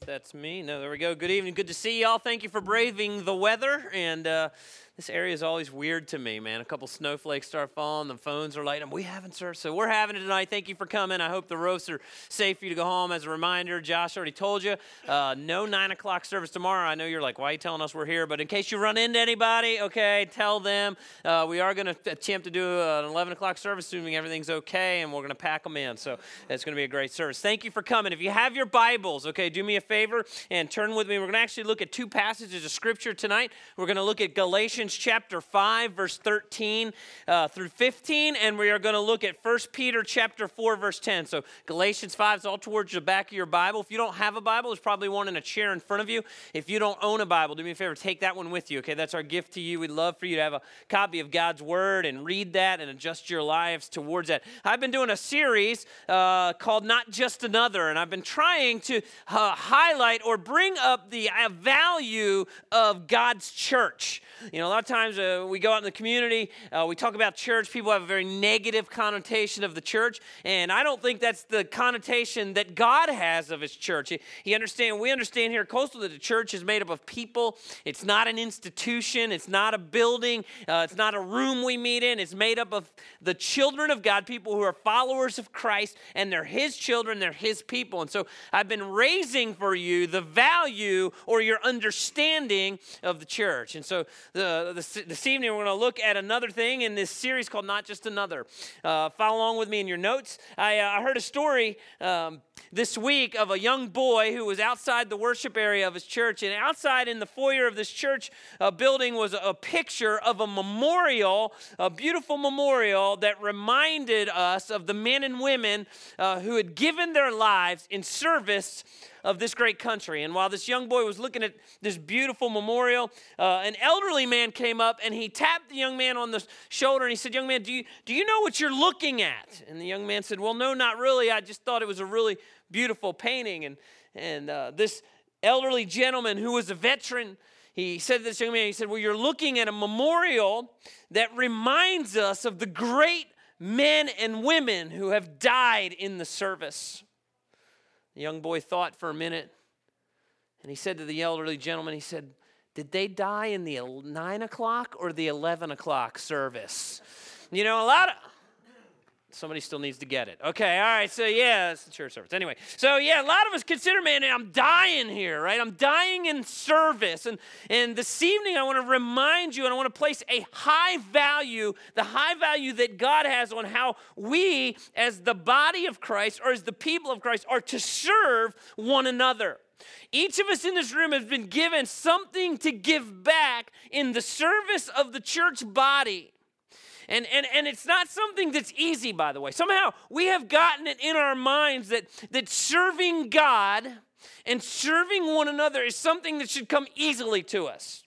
if that's me. No, there we go. Good evening. Good to see y'all. Thank you for braving the weather. And uh, this area is always weird to me, man. A couple snowflakes start falling, the phones are lighting. Up. We haven't, sir. So we're having it tonight. Thank you for coming. I hope the roasts are safe for you to go home. As a reminder, Josh already told you, uh, no 9 o'clock service tomorrow. I know you're like, why are you telling us we're here? But in case you run into anybody, okay, tell them. Uh, we are going to attempt to do an 11 o'clock service, assuming everything's okay, and we're going to pack them in. So it's going to be a great service. Thank you for coming. If you have your Bibles, okay, do me a favor and turn with me. We're going to actually look at two passages of Scripture tonight. We're going to look at Galatians chapter 5 5, verse 13 uh, through 15, and we are going to look at 1 Peter chapter 4, verse 10. So Galatians 5 is all towards the back of your Bible. If you don't have a Bible, there's probably one in a chair in front of you. If you don't own a Bible, do me a favor, take that one with you, okay? That's our gift to you. We'd love for you to have a copy of God's Word and read that and adjust your lives towards that. I've been doing a series uh, called Not Just Another, and I've been trying to uh, highlight or bring up the uh, value of God's church. You know, lot of times uh, we go out in the community, uh, we talk about church, people have a very negative connotation of the church, and I don't think that's the connotation that God has of his church. He, understand, we understand here at Coastal that the church is made up of people. It's not an institution, it's not a building, uh, it's not a room we meet in. It's made up of the children of God, people who are followers of Christ, and they're his children, they're his people. And so I've been raising for you the value or your understanding of the church. And so the, the, this evening we're going to look at another thing in this series called Not Just Another. Uh, follow along with me in your notes. I, uh, I heard a story um, this week of a young boy who was outside the worship area of his church. And outside in the foyer of this church uh, building was a, a picture of a memorial, a beautiful memorial that reminded us of the men and women uh, who had given their lives in service of this great country. And while this young boy was looking at this beautiful memorial, uh, an elderly man came up and he tapped the young man on the shoulder and he said, Young man, do you, do you know what you're looking at? And the young man said, Well, no, not really. I just thought it was a really beautiful painting. And, and uh, this elderly gentleman who was a veteran, he said to this young man, he said, Well, you're looking at a memorial that reminds us of the great men and women who have died in the service. The young boy thought for a minute and he said to the elderly gentleman, he said, Did they die in the nine o'clock or the 11 o'clock service? You know, a lot of. Somebody still needs to get it. Okay, all right, so yeah, it's the church service. Anyway, so yeah, a lot of us consider, man, I'm dying here, right? I'm dying in service. And, and this evening, I want to remind you and I want to place a high value, the high value that God has on how we, as the body of Christ or as the people of Christ, are to serve one another. Each of us in this room has been given something to give back in the service of the church body. And, and, and it's not something that's easy, by the way. Somehow we have gotten it in our minds that, that serving God and serving one another is something that should come easily to us.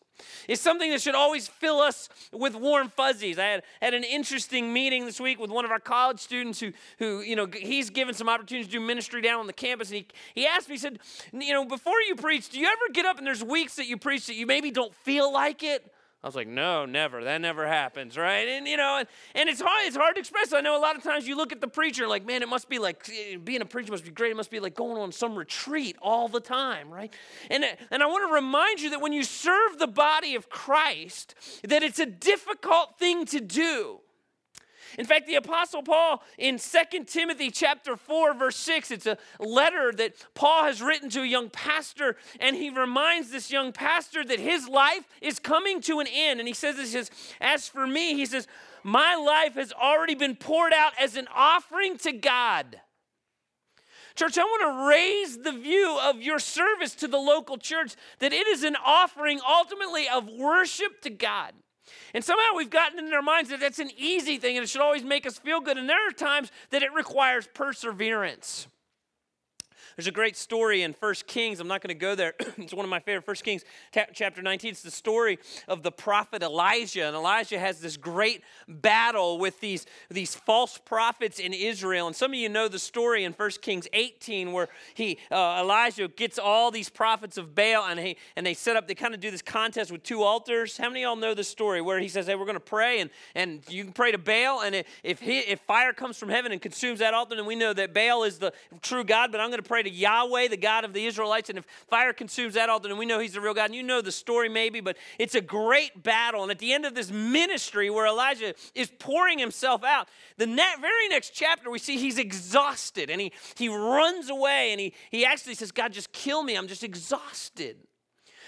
It's something that should always fill us with warm fuzzies. I had, had an interesting meeting this week with one of our college students who, who, you know, he's given some opportunities to do ministry down on the campus. And he, he asked me, he said, you know, before you preach, do you ever get up and there's weeks that you preach that you maybe don't feel like it? I was like, no, never. That never happens, right? And you know, and, and it's hard. It's hard to express. I know a lot of times you look at the preacher like, man, it must be like eh, being a preacher must be great. It must be like going on some retreat all the time, right? And eh, and I want to remind you that when you serve the body of Christ, that it's a difficult thing to do. In fact, the apostle Paul in 2 Timothy chapter 4 verse 6, it's a letter that Paul has written to a young pastor and he reminds this young pastor that his life is coming to an end and he says this he says, "As for me," he says, "my life has already been poured out as an offering to God." Church, I want to raise the view of your service to the local church that it is an offering ultimately of worship to God. And somehow we've gotten in our minds that that's an easy thing and it should always make us feel good. And there are times that it requires perseverance. There's a great story in First Kings. I'm not going to go there. it's one of my favorite. First Kings chapter 19. It's the story of the prophet Elijah. And Elijah has this great battle with these, these false prophets in Israel. And some of you know the story in First Kings 18 where he uh, Elijah gets all these prophets of Baal and, he, and they set up, they kind of do this contest with two altars. How many of y'all know the story where he says, hey, we're going to pray and, and you can pray to Baal. And if, he, if fire comes from heaven and consumes that altar, then we know that Baal is the true God, but I'm going to pray to Yahweh, the God of the Israelites, and if fire consumes that altar, then we know he's the real God. And you know the story maybe, but it's a great battle. And at the end of this ministry where Elijah is pouring himself out, the very next chapter we see he's exhausted and he, he runs away and he, he actually says, God, just kill me. I'm just exhausted.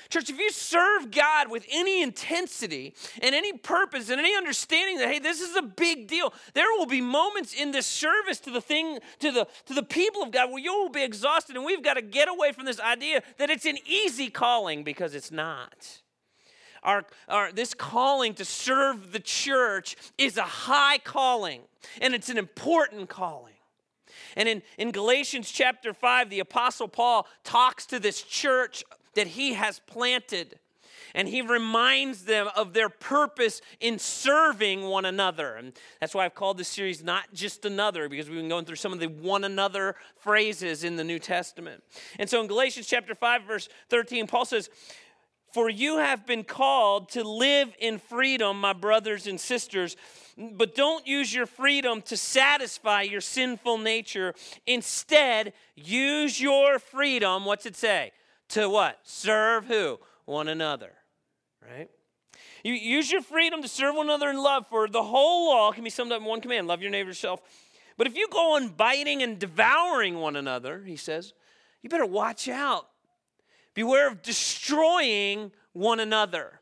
Church, if you serve God with any intensity and any purpose and any understanding that, hey, this is a big deal, there will be moments in this service to the thing, to the to the people of God where you will be exhausted, and we've got to get away from this idea that it's an easy calling because it's not. Our, our, this calling to serve the church is a high calling, and it's an important calling. And in, in Galatians chapter 5, the Apostle Paul talks to this church that he has planted. And he reminds them of their purpose in serving one another. And that's why I've called this series Not Just Another, because we've been going through some of the one another phrases in the New Testament. And so in Galatians chapter 5, verse 13, Paul says, For you have been called to live in freedom, my brothers and sisters. But don't use your freedom to satisfy your sinful nature. Instead, use your freedom, what's it say? To what? Serve who? One another, right? You use your freedom to serve one another in love, for the whole law can be summed up in one command love your neighbor yourself. But if you go on biting and devouring one another, he says, you better watch out. Beware of destroying one another.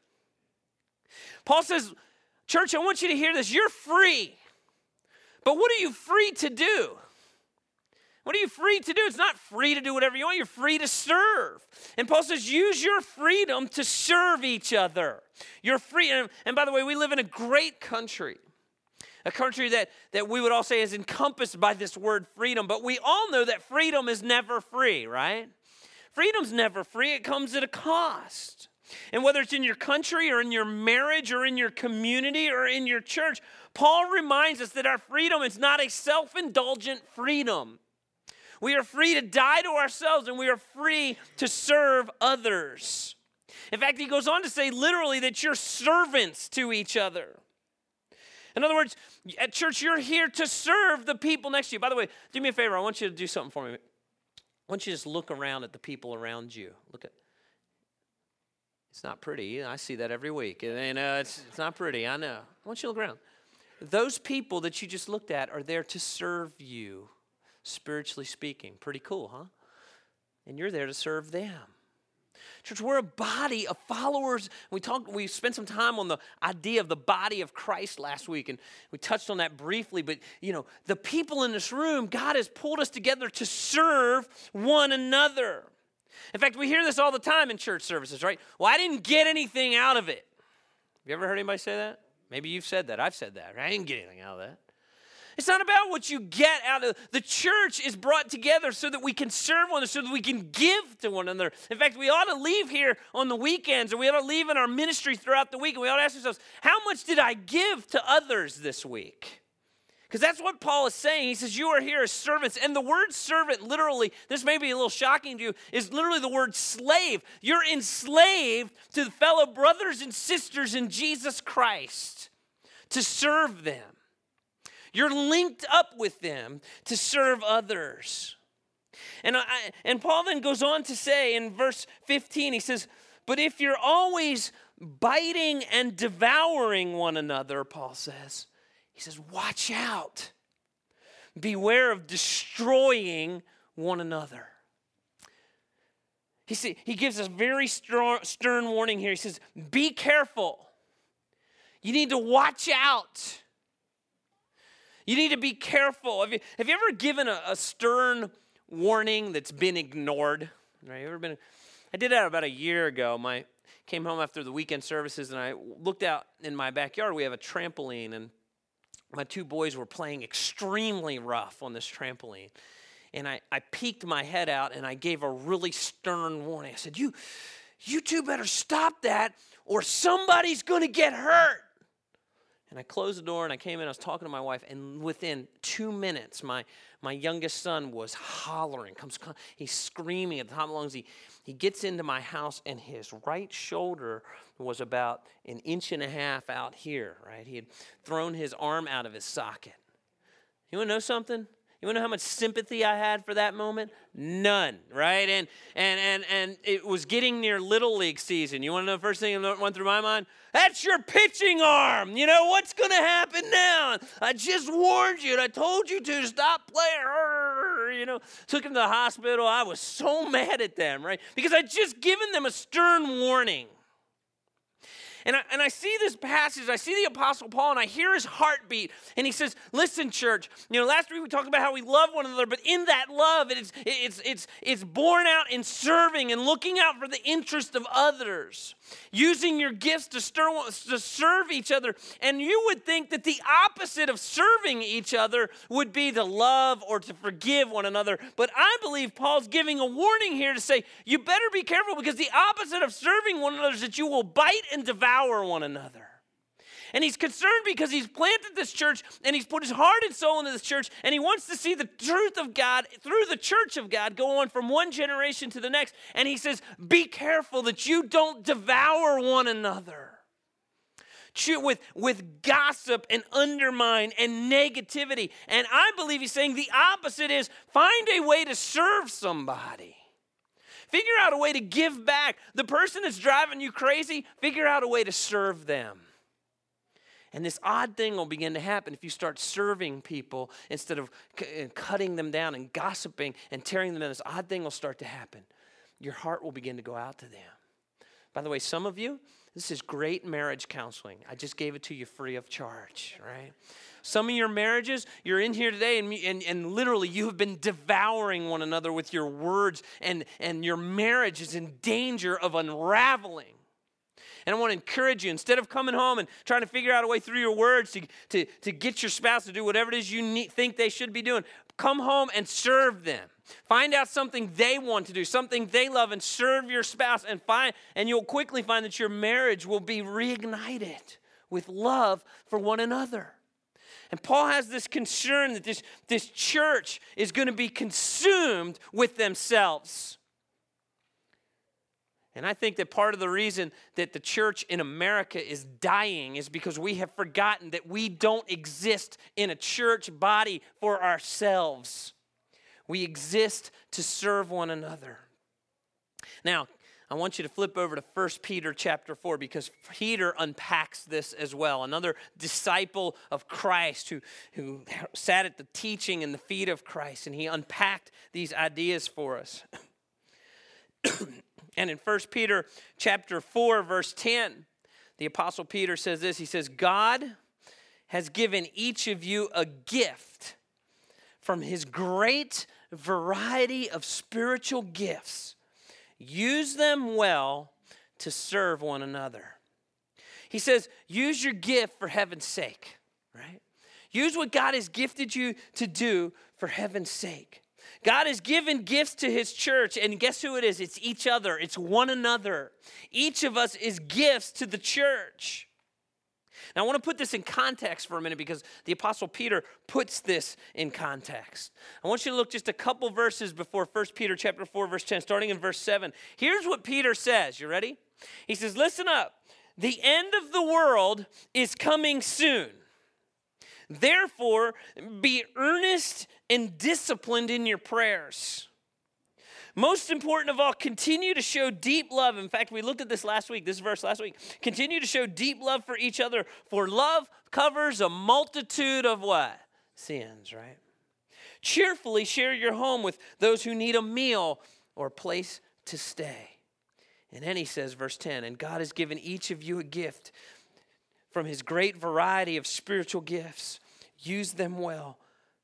Paul says, Church, I want you to hear this. You're free. But what are you free to do? What are you free to do? It's not free to do whatever you want. You're free to serve. And Paul says, use your freedom to serve each other. You're free. And, and by the way, we live in a great country, a country that, that we would all say is encompassed by this word freedom. But we all know that freedom is never free, right? Freedom's never free, it comes at a cost. And whether it's in your country or in your marriage or in your community or in your church, Paul reminds us that our freedom is not a self indulgent freedom. We are free to die to ourselves and we are free to serve others. In fact, he goes on to say literally that you're servants to each other. In other words, at church, you're here to serve the people next to you. By the way, do me a favor. I want you to do something for me. I want you to just look around at the people around you. Look at. It's not pretty. I see that every week. And uh, it's, it's not pretty. I know. I want you to look around. Those people that you just looked at are there to serve you spiritually speaking. Pretty cool, huh? And you're there to serve them. Church, we're a body of followers. We talked, we spent some time on the idea of the body of Christ last week, and we touched on that briefly. But you know, the people in this room, God has pulled us together to serve one another. In fact, we hear this all the time in church services, right? Well, I didn't get anything out of it. Have you ever heard anybody say that? Maybe you've said that. I've said that. Right? I didn't get anything out of that. It's not about what you get out of the church is brought together so that we can serve one another, so that we can give to one another. In fact, we ought to leave here on the weekends, or we ought to leave in our ministry throughout the week, and we ought to ask ourselves, how much did I give to others this week? Because that's what Paul is saying. He says, You are here as servants. And the word servant, literally, this may be a little shocking to you, is literally the word slave. You're enslaved to the fellow brothers and sisters in Jesus Christ to serve them. You're linked up with them to serve others. And, I, and Paul then goes on to say in verse 15, he says, But if you're always biting and devouring one another, Paul says, he says, Watch out. Beware of destroying one another. He, see, he gives us very strong, stern warning here. He says, Be careful. You need to watch out. You need to be careful. Have you, have you ever given a, a stern warning that's been ignored? Right? You ever been? I did that about a year ago. My came home after the weekend services and I looked out in my backyard. We have a trampoline and my two boys were playing extremely rough on this trampoline. And I, I peeked my head out and I gave a really stern warning. I said, You you two better stop that or somebody's gonna get hurt. And I closed the door and I came in, I was talking to my wife, and within two minutes, my, my youngest son was hollering, comes, he's screaming at the top of lungs. He, he gets into my house, and his right shoulder was about an inch and a half out here, right? He had thrown his arm out of his socket. You want to know something? You want to know how much sympathy I had for that moment? None, right? And and and and it was getting near little league season. You want to know the first thing that went through my mind? That's your pitching arm. You know what's going to happen now? I just warned you and I told you to stop playing. You know, took him to the hospital. I was so mad at them, right? Because I'd just given them a stern warning. And I, and I see this passage, I see the Apostle Paul, and I hear his heartbeat. And he says, Listen, church, you know, last week we talked about how we love one another, but in that love, it's, it's, it's, it's born out in serving and looking out for the interest of others, using your gifts to, stir, to serve each other. And you would think that the opposite of serving each other would be to love or to forgive one another. But I believe Paul's giving a warning here to say, You better be careful because the opposite of serving one another is that you will bite and devour one another. And he's concerned because he's planted this church and he's put his heart and soul into this church and he wants to see the truth of God through the church of God go on from one generation to the next. And he says, Be careful that you don't devour one another. With, with gossip and undermine and negativity. And I believe he's saying the opposite is find a way to serve somebody. Figure out a way to give back. The person that's driving you crazy, figure out a way to serve them. And this odd thing will begin to happen if you start serving people instead of c- uh, cutting them down and gossiping and tearing them down. This odd thing will start to happen. Your heart will begin to go out to them. By the way, some of you, this is great marriage counseling. I just gave it to you free of charge, right? Some of your marriages, you're in here today and, and, and literally you have been devouring one another with your words, and, and your marriage is in danger of unraveling. And I want to encourage you, instead of coming home and trying to figure out a way through your words to, to, to get your spouse to do whatever it is you need, think they should be doing, come home and serve them. Find out something they want to do, something they love, and serve your spouse. And find, and you'll quickly find that your marriage will be reignited with love for one another. And Paul has this concern that this, this church is going to be consumed with themselves. And I think that part of the reason that the church in America is dying is because we have forgotten that we don't exist in a church body for ourselves. We exist to serve one another. Now, I want you to flip over to 1 Peter chapter 4 because Peter unpacks this as well. Another disciple of Christ who, who sat at the teaching and the feet of Christ, and he unpacked these ideas for us. and in 1 Peter chapter 4, verse 10, the apostle Peter says this. He says, God has given each of you a gift from his great variety of spiritual gifts Use them well to serve one another. He says, use your gift for heaven's sake, right? Use what God has gifted you to do for heaven's sake. God has given gifts to his church, and guess who it is? It's each other, it's one another. Each of us is gifts to the church. Now, I want to put this in context for a minute because the Apostle Peter puts this in context. I want you to look just a couple verses before 1 Peter chapter 4, verse 10, starting in verse 7. Here's what Peter says. You ready? He says, Listen up. The end of the world is coming soon. Therefore, be earnest and disciplined in your prayers. Most important of all, continue to show deep love. In fact, we looked at this last week, this verse last week. Continue to show deep love for each other, for love covers a multitude of what? Sins, right? Cheerfully share your home with those who need a meal or place to stay. And then he says, verse 10, and God has given each of you a gift from his great variety of spiritual gifts. Use them well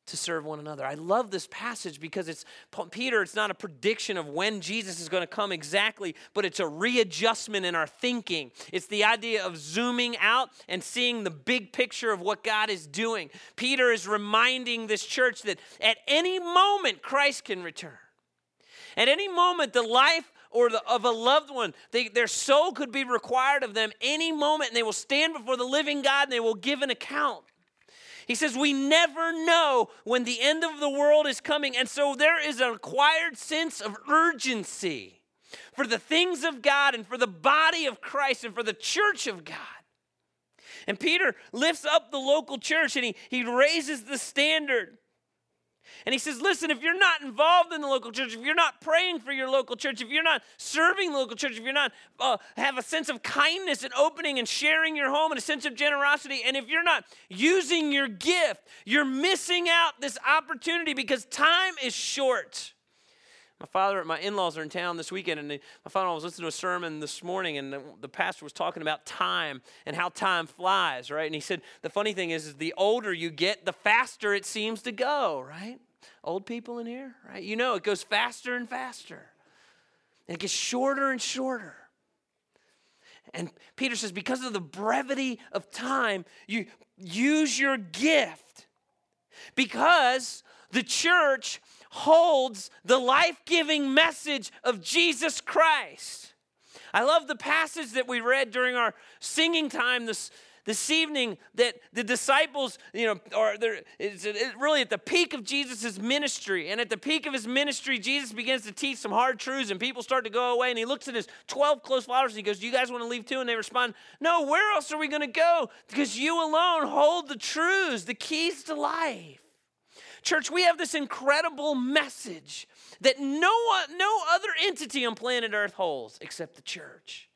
to serve one another. I love this passage because it's Peter, it's not a prediction of when Jesus is going to come exactly, but it's a readjustment in our thinking. It's the idea of zooming out and seeing the big picture of what God is doing. Peter is reminding this church that at any moment Christ can return. At any moment, the life or the, of a loved one, they, their soul could be required of them any moment, and they will stand before the living God and they will give an account. He says, We never know when the end of the world is coming. And so there is an acquired sense of urgency for the things of God and for the body of Christ and for the church of God. And Peter lifts up the local church and he, he raises the standard. And he says, listen, if you're not involved in the local church, if you're not praying for your local church, if you're not serving the local church, if you're not uh, have a sense of kindness and opening and sharing your home and a sense of generosity, and if you're not using your gift, you're missing out this opportunity because time is short. My father, and my in-laws are in town this weekend, and my father was listening to a sermon this morning, and the, the, pastor was talking about time and how time flies, right? And he said the funny thing is, is the older you get, the faster it seems to go, right? Old people in here, right? You know, it goes faster and faster, and it gets shorter and shorter. And Peter says, because of the brevity of time, you use your gift because the church holds the life giving message of Jesus Christ. I love the passage that we read during our singing time this, this evening that the disciples, you know, are there, it's really at the peak of Jesus' ministry. And at the peak of his ministry, Jesus begins to teach some hard truths, and people start to go away. And he looks at his 12 close followers and he goes, Do you guys want to leave too? And they respond, No, where else are we going to go? Because you alone hold the truths, the keys to life. Church, we have this incredible message that no, no other entity on planet Earth holds except the church.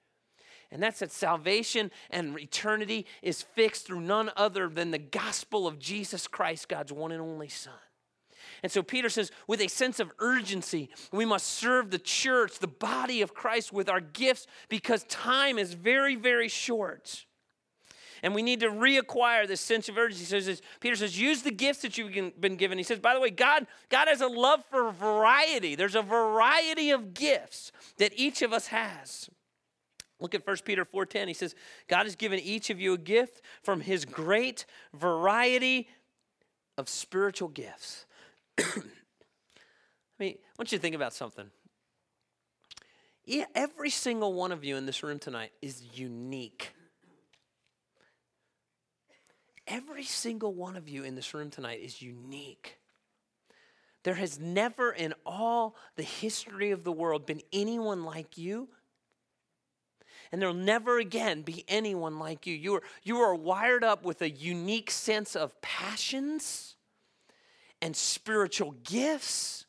And that's that salvation and eternity is fixed through none other than the gospel of Jesus Christ, God's one and only Son. And so Peter says, with a sense of urgency, we must serve the church, the body of Christ, with our gifts because time is very, very short. And we need to reacquire this sense of urgency. So Peter says, use the gifts that you've been given. He says, by the way, God, God has a love for variety. There's a variety of gifts that each of us has. Look at 1 Peter 4:10. He says, God has given each of you a gift from his great variety of spiritual gifts. I mean, I want you to think about something. Yeah, every single one of you in this room tonight is unique. Every single one of you in this room tonight is unique. There has never in all the history of the world been anyone like you. And there'll never again be anyone like you. You are, you are wired up with a unique sense of passions and spiritual gifts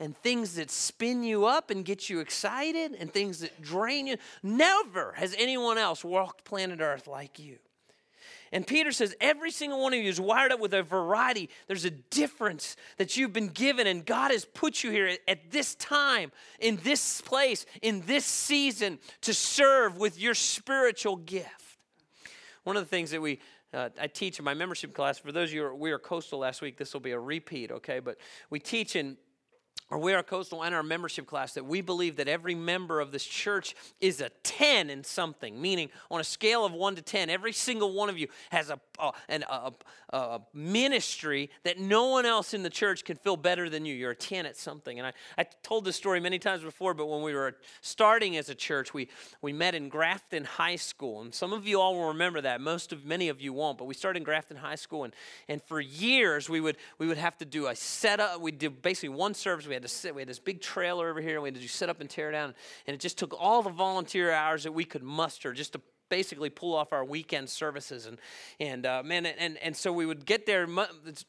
and things that spin you up and get you excited and things that drain you. Never has anyone else walked planet Earth like you. And Peter says, every single one of you is wired up with a variety. There's a difference that you've been given, and God has put you here at, this time, in this place, in this season to serve with your spiritual gift. One of the things that we uh, I teach in my membership class. For those of you who we are coastal last week, this will be a repeat, okay? But we teach in or we are coastal and our membership class that we believe that every member of this church is a 10 in something meaning on a scale of 1 to 10 every single one of you has a, a, a, a, ministry that no one else in the church can feel better than you. You're a 10 at something. And I, I told this story many times before but when we were starting as a church we, we met in grafton high school. And some of you all will remember that. Most of many of you won't but we started in grafton high school. And, and for years we would we would have to do a setup. We did basically one service. We had to sit, we had this big trailer over here, and we had to sit up and tear down. And it just took all the volunteer hours that we could muster just to basically pull off our weekend services. And and uh, man and and so we would get there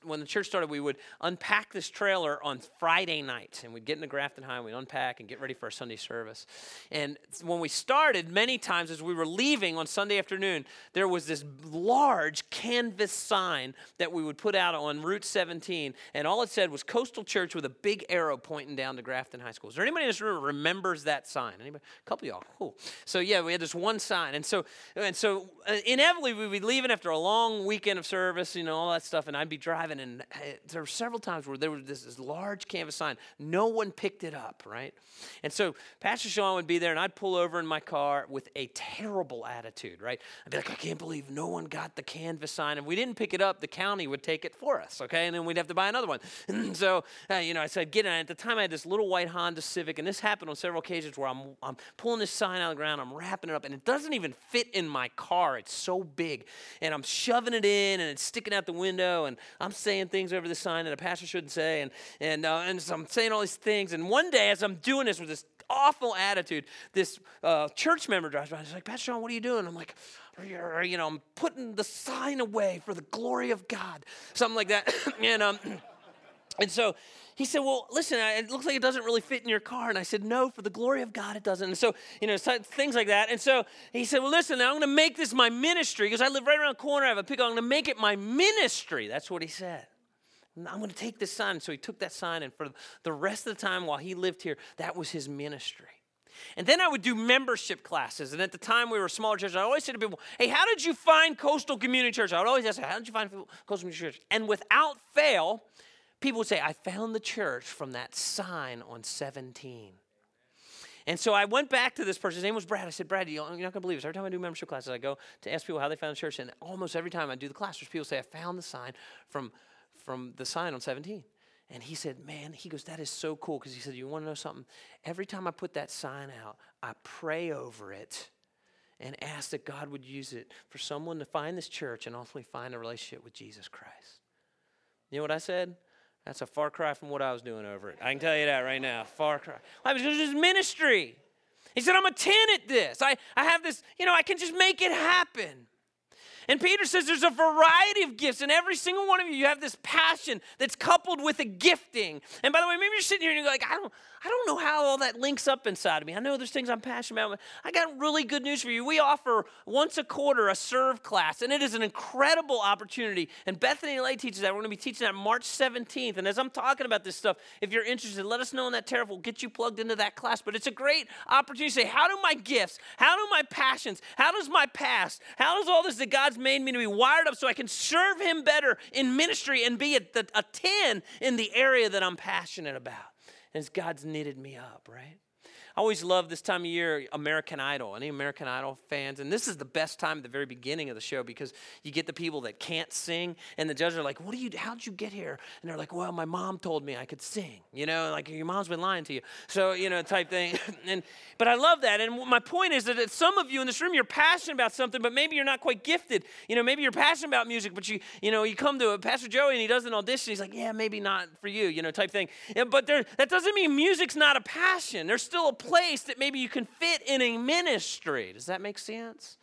when the church started we would unpack this trailer on Friday night. And we'd get into Grafton High and we'd unpack and get ready for our Sunday service. And when we started many times as we were leaving on Sunday afternoon there was this large canvas sign that we would put out on Route 17 and all it said was Coastal Church with a big arrow pointing down to Grafton High School. Is there anybody in this room remembers that sign? Anybody? A couple of y'all. Cool. So yeah we had this one sign. And so and so uh, inevitably we'd be leaving after a long weekend of service, you know, all that stuff, and I'd be driving, and uh, there were several times where there was this, this large canvas sign. No one picked it up, right? And so Pastor Sean would be there, and I'd pull over in my car with a terrible attitude, right? I'd be like, I can't believe no one got the canvas sign. And we didn't pick it up, the county would take it for us, okay? And then we'd have to buy another one. So, uh, you know, I said, get it. At the time, I had this little white Honda Civic, and this happened on several occasions where I'm, I'm pulling this sign out of the ground, I'm wrapping it up, and it doesn't even fit in my car. It's so big. And I'm shoving it in and it's sticking out the window. And I'm saying things over the sign that a pastor shouldn't say. And, and, uh, and so I'm saying all these things. And one day, as I'm doing this with this awful attitude, this uh, church member drives by. And he's like, Pastor Sean, what are you doing? I'm like, you know, I'm putting the sign away for the glory of God. Something like that. and, um, And so he said, Well, listen, it looks like it doesn't really fit in your car. And I said, No, for the glory of God, it doesn't. And so, you know, things like that. And so he said, Well, listen, I'm going to make this my ministry because I live right around the corner. I have a pickup. I'm going to make it my ministry. That's what he said. I'm going to take this sign. So he took that sign, and for the rest of the time while he lived here, that was his ministry. And then I would do membership classes. And at the time we were a smaller church, I always say to people, hey, how did you find Coastal Community Church? I would always ask, how did you find Coastal Community Church? And without fail, people would say, I found the church from that sign on 17. And so I went back to this person. His name was Brad. I said, Brad, you're not going to believe this. Every time I do membership classes, I go to ask people how they found the church. And almost every time I do the class, there's people say, I found the sign from, from the sign on 17. And he said, Man, he goes, That is so cool. Because he said, You want to know something? Every time I put that sign out, I pray over it and ask that God would use it for someone to find this church and ultimately find a relationship with Jesus Christ. You know what I said? That's a far cry from what I was doing over it. I can tell you that right now. Far cry. Why? Because it's ministry. He said, I'm a 10 at this. I, I have this, you know, I can just make it happen. And Peter says there's a variety of gifts, and every single one of you, you have this passion that's coupled with a gifting. And by the way, maybe you're sitting here and you're like, I don't, I don't know how all that links up inside of me. I know there's things I'm passionate about. I got really good news for you. We offer once a quarter a serve class, and it is an incredible opportunity. And Bethany Lay teaches that. We're going to be teaching that March 17th. And as I'm talking about this stuff, if you're interested, let us know in that tariff. We'll get you plugged into that class. But it's a great opportunity to say, how do my gifts, how do my passions, how does my past, how does all this that God's made me to be wired up so I can serve Him better in ministry and be a, a 10 in the area that I'm passionate about? as God's knitted me up, right? I always love this time of year, American Idol. Any American Idol fans? And this is the best time at the very beginning of the show because you get the people that can't sing, and the judges are like, "What do you? How'd you get here?" And they're like, "Well, my mom told me I could sing." You know, like your mom's been lying to you, so you know, type thing. and but I love that. And my point is that some of you in this room, you're passionate about something, but maybe you're not quite gifted. You know, maybe you're passionate about music, but you you know, you come to a Pastor Joey and he does an audition. He's like, "Yeah, maybe not for you," you know, type thing. But there, that doesn't mean music's not a passion. There's still a place that maybe you can fit in a ministry. Does that make sense?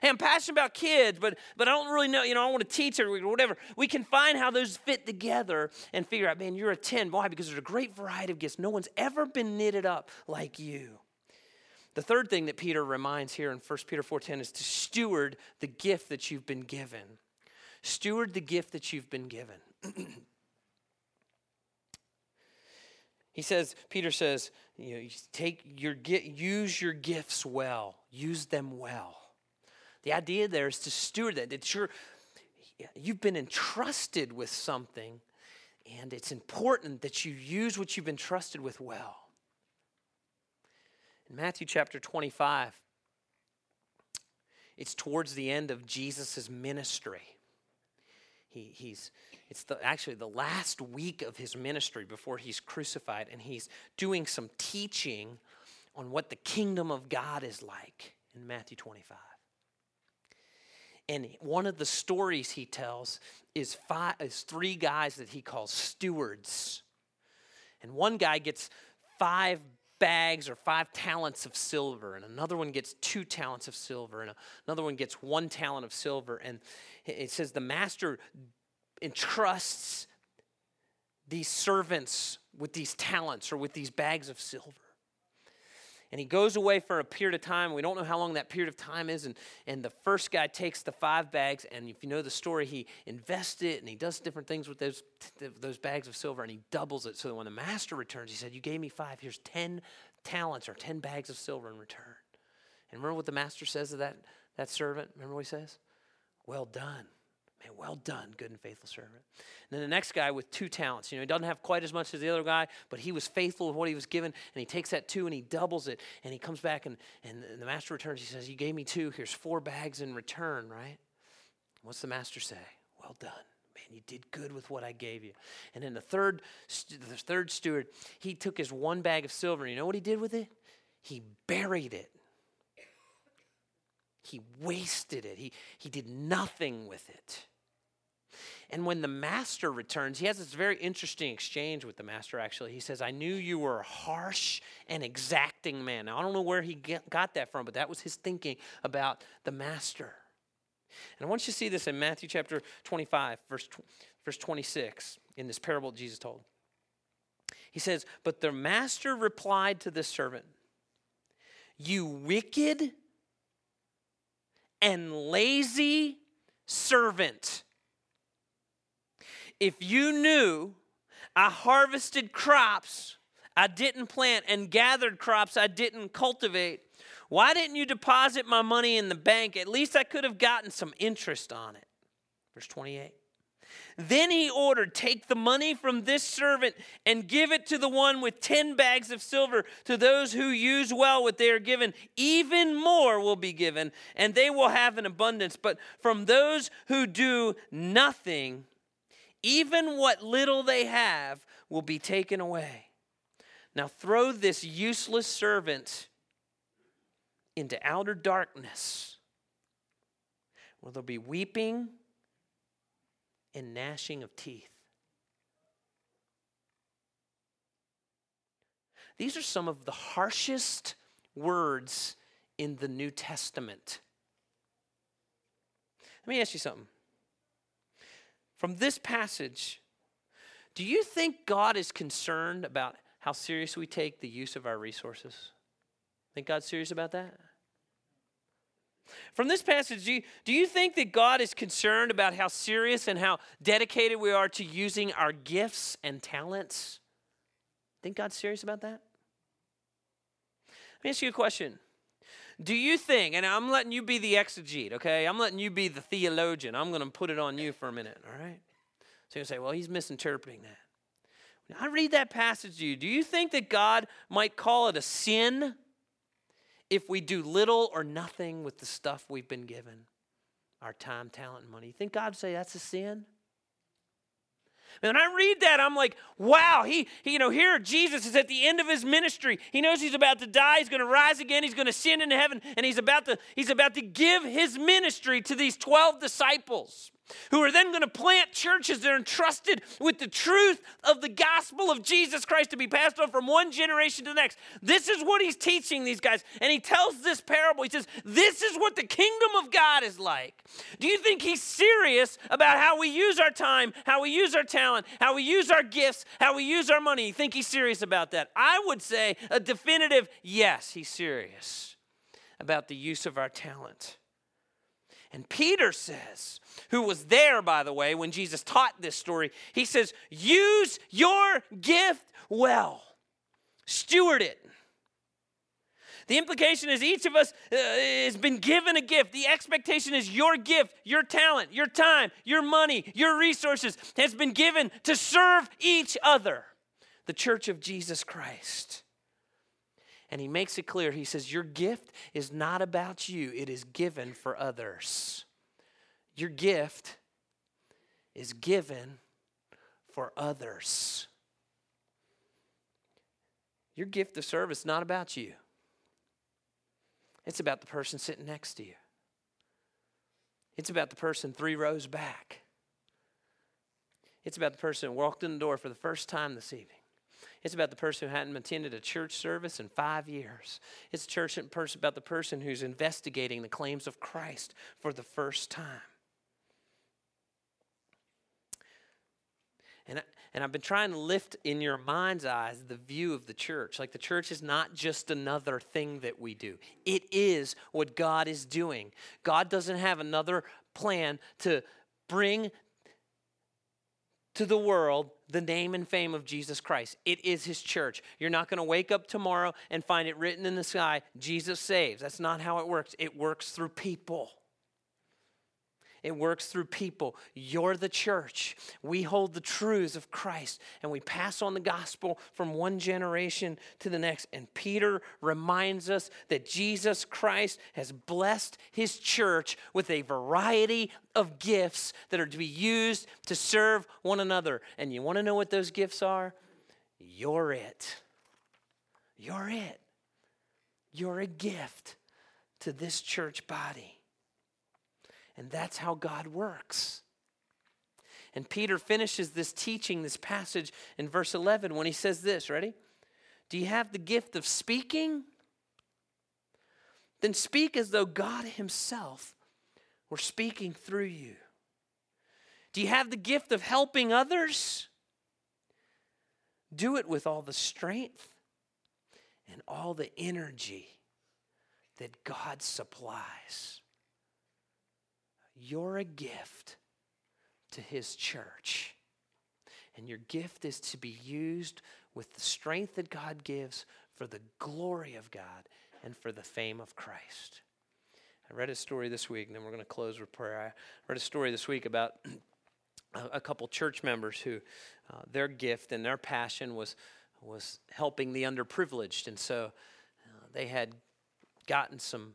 Hey, I'm passionate about kids, but but I don't really know, you know, I want to teach or whatever. We can find how those fit together and figure out, man, you're a 10. Why? Because there's a great variety of gifts. No one's ever been knitted up like you. The third thing that Peter reminds here in 1 Peter 4:10 is to steward the gift that you've been given. Steward the gift that you've been given. He says, Peter says, you know, take your use your gifts well, use them well. The idea there is to steward that. That you're, you've been entrusted with something, and it's important that you use what you've been trusted with well. In Matthew chapter 25, it's towards the end of Jesus' ministry. He, he's, it's the, actually the last week of his ministry before he's crucified, and he's doing some teaching on what the kingdom of God is like in Matthew 25. And one of the stories he tells is, five, is three guys that he calls stewards. And one guy gets five bags or five talents of silver, and another one gets two talents of silver, and another one gets one talent of silver. And it says the master entrusts these servants with these talents or with these bags of silver. And he goes away for a period of time. We don't know how long that period of time is. And, and the first guy takes the five bags, and if you know the story, he invests it and he does different things with those, those bags of silver and he doubles it so that when the master returns, he said, You gave me five, here's 10 talents or 10 bags of silver in return. And remember what the master says to that, that servant? Remember what he says? Well done Man, well done, good and faithful servant. And then the next guy with two talents. You know, he doesn't have quite as much as the other guy, but he was faithful with what he was given, and he takes that two and he doubles it, and he comes back and, and the master returns. He says, You gave me two, here's four bags in return, right? What's the master say? Well done. Man, you did good with what I gave you. And then the third, the third steward, he took his one bag of silver, and you know what he did with it? He buried it. He wasted it. He, he did nothing with it. And when the master returns, he has this very interesting exchange with the master, actually. He says, I knew you were a harsh and exacting man. Now, I don't know where he got that from, but that was his thinking about the master. And I want you to see this in Matthew chapter 25, verse, verse 26, in this parable Jesus told. He says, But the master replied to the servant, You wicked and lazy servant. If you knew I harvested crops I didn't plant and gathered crops I didn't cultivate, why didn't you deposit my money in the bank? At least I could have gotten some interest on it. Verse 28. Then he ordered, Take the money from this servant and give it to the one with 10 bags of silver. To those who use well what they are given, even more will be given, and they will have an abundance. But from those who do nothing, even what little they have will be taken away. Now throw this useless servant into outer darkness where there'll be weeping and gnashing of teeth. These are some of the harshest words in the New Testament. Let me ask you something. From this passage, do you think God is concerned about how serious we take the use of our resources? Think God's serious about that? From this passage, do you, do you think that God is concerned about how serious and how dedicated we are to using our gifts and talents? Think God's serious about that? Let me ask you a question. Do you think, and I'm letting you be the exegete, okay? I'm letting you be the theologian. I'm going to put it on you for a minute, all right? So you say, well, he's misinterpreting that. When I read that passage to you, do you think that God might call it a sin if we do little or nothing with the stuff we've been given our time, talent, and money. You think God would say that's a sin? When I read that, I'm like, wow, he, he, you know, here Jesus is at the end of his ministry. He knows he's about to die, he's to rise again, he's to ascend into heaven, and he's about to, he's about to give his ministry to these 12 disciples who are then going to plant churches that are entrusted with the truth of the gospel of Jesus Christ to be passed on from one generation to the next. This is what he's teaching these guys. And he tells this parable. He says, This is what the kingdom of God is like. Do you think he's serious about how we use our time, how we use our talent, how we use our gifts, how we use our money? You think he's serious about that? I would say a definitive yes, he's serious about the use of our talent. And Peter says, who was there, by the way, when Jesus taught this story, he says, Use your gift well, steward it. The implication is each of us uh, has been given a gift. The expectation is your gift, your talent, your time, your money, your resources has been given to serve each other, the church of Jesus Christ. And he makes it clear. He says, Your gift is not about you, it is given for others. Your gift is given for others. Your gift of service not about you. It's about the person sitting next to you. It's about the person three rows back. It's about the person who walked in the door for the first time this evening. It's about the person who hadn't attended a church service in five years. It's church about the person who's investigating the claims of Christ for the first time. And, I, and I've been trying to lift in your mind's eyes the view of the church. Like the church is not just another thing that we do, it is what God is doing. God doesn't have another plan to bring to the world the name and fame of Jesus Christ. It is his church. You're not going to wake up tomorrow and find it written in the sky, Jesus saves. That's not how it works. It works through people. It works through people. You're the church. We hold the truths of Christ and we pass on the gospel from one generation to the next. And Peter reminds us that Jesus Christ has blessed his church with a variety of gifts that are to be used to serve one another. And you want to know what those gifts are? You're it. You're it. You're a gift to this church body. And that's how God works. And Peter finishes this teaching, this passage in verse 11 when he says this ready? Do you have the gift of speaking? Then speak as though God Himself were speaking through you. Do you have the gift of helping others? Do it with all the strength and all the energy that God supplies. You're a gift to His church. And your gift is to be used with the strength that God gives for the glory of God and for the fame of Christ. I read a story this week, and then we're going to close with prayer. I read a story this week about a couple church members who uh, their gift and their passion was was helping the underprivileged, and so uh, they had gotten some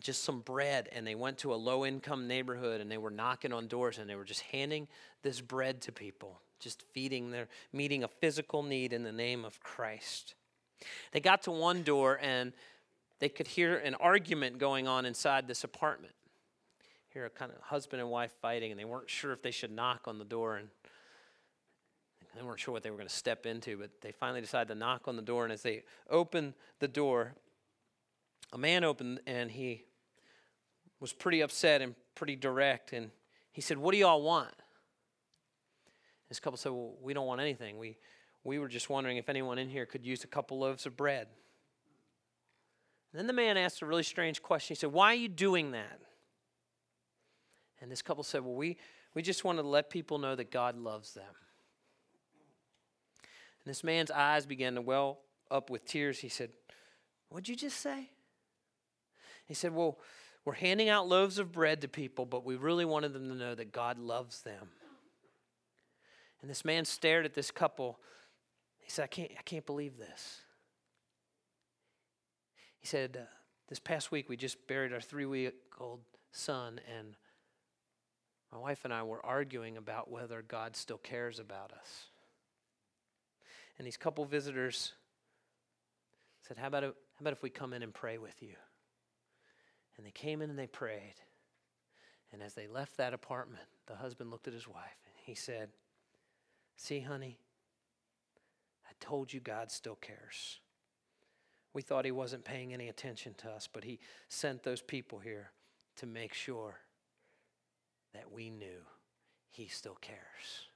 just some bread and they went to a low income neighborhood and they were knocking on doors and they were just handing this bread to people just feeding their meeting a physical need in the name of Christ. They got to one door and they could hear an argument going on inside this apartment. Hear a kind of husband and wife fighting, and they weren't sure if they should knock on the door, and they weren't sure what they were going to step into, but they finally decided to knock on the door. And as they opened the door, a man opened and he was pretty upset and pretty direct. And he said, What do y'all want? This couple said, Well, we don't want anything. We, we were just wondering if anyone in here could use a couple loaves of bread. And then the man asked a really strange question. He said, Why are you doing that? And this couple said, Well, we, we just wanted to let people know that God loves them. And this man's eyes began to well up with tears. He said, What'd you just say? He said, Well, we're handing out loaves of bread to people, but we really wanted them to know that God loves them. And this man stared at this couple. He said, I can't, I can't believe this. He said, uh, This past week we just buried our three week old son, and my wife and I were arguing about whether God still cares about us. And these couple visitors said, How about, how about if we come in and pray with you? And they came in and they prayed. And as they left that apartment, the husband looked at his wife and he said, See, honey, I told you God still cares. We thought he wasn't paying any attention to us, but he sent those people here to make sure that we knew he still cares.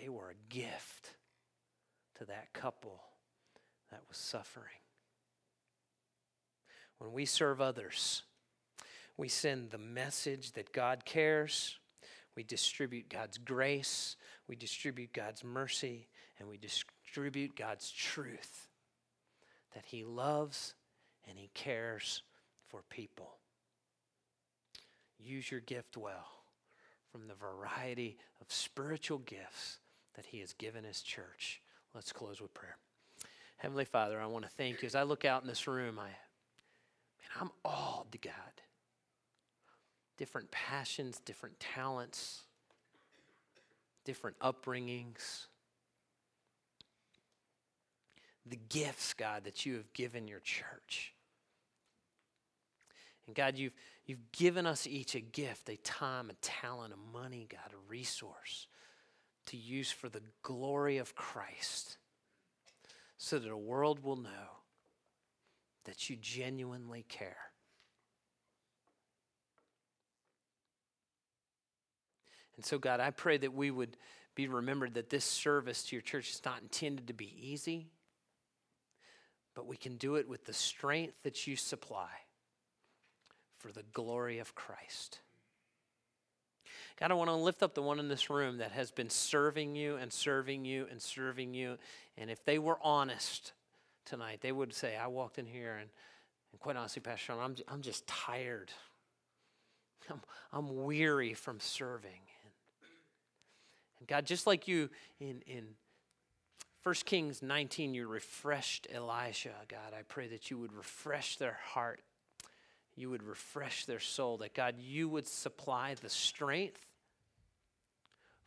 They were a gift to that couple that was suffering. When we serve others, we send the message that God cares. We distribute God's grace. We distribute God's mercy. And we distribute God's truth that He loves and He cares for people. Use your gift well from the variety of spiritual gifts that He has given His church. Let's close with prayer. Heavenly Father, I want to thank you. As I look out in this room, I, I'm awed to God. Different passions, different talents, different upbringings. The gifts, God, that you have given your church. And God, you've, you've given us each a gift, a time, a talent, a money, God, a resource to use for the glory of Christ so that the world will know that you genuinely care. And so, God, I pray that we would be remembered that this service to your church is not intended to be easy, but we can do it with the strength that you supply for the glory of Christ. God, I want to lift up the one in this room that has been serving you and serving you and serving you. And if they were honest tonight, they would say, I walked in here and, and quite honestly, Pastor Sean, I'm, I'm just tired. I'm, I'm weary from serving. And, and God, just like you in, in 1 Kings 19, you refreshed Elisha, God, I pray that you would refresh their heart you would refresh their soul, that God, you would supply the strength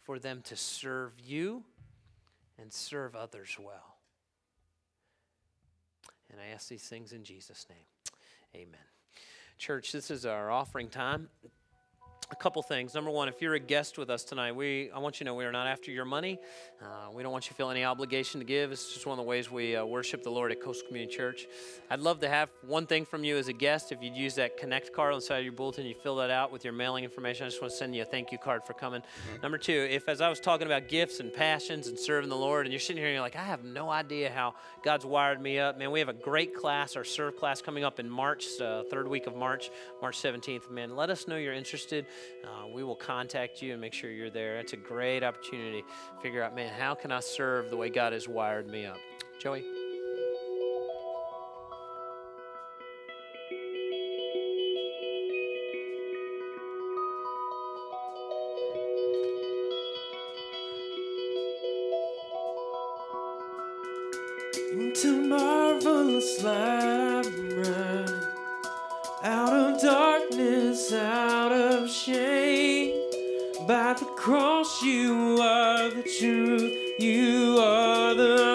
for them to serve you and serve others well. And I ask these things in Jesus' name. Amen. Church, this is our offering time. A couple things. Number one, if you're a guest with us tonight, we I want you to know we are not after your money. Uh, we don't want you to feel any obligation to give. It's just one of the ways we uh, worship the Lord at Coastal Community Church. I'd love to have one thing from you as a guest. If you'd use that Connect card on the side of your bulletin, you fill that out with your mailing information. I just want to send you a thank you card for coming. Mm-hmm. Number two, if as I was talking about gifts and passions and serving the Lord, and you're sitting here and you're like, I have no idea how God's wired me up, man, we have a great class, our serve class coming up in March, uh, third week of March, March 17th. Man, let us know you're interested. Uh, we will contact you and make sure you're there. It's a great opportunity figure out, man, how can I serve the way God has wired me up? Joey? You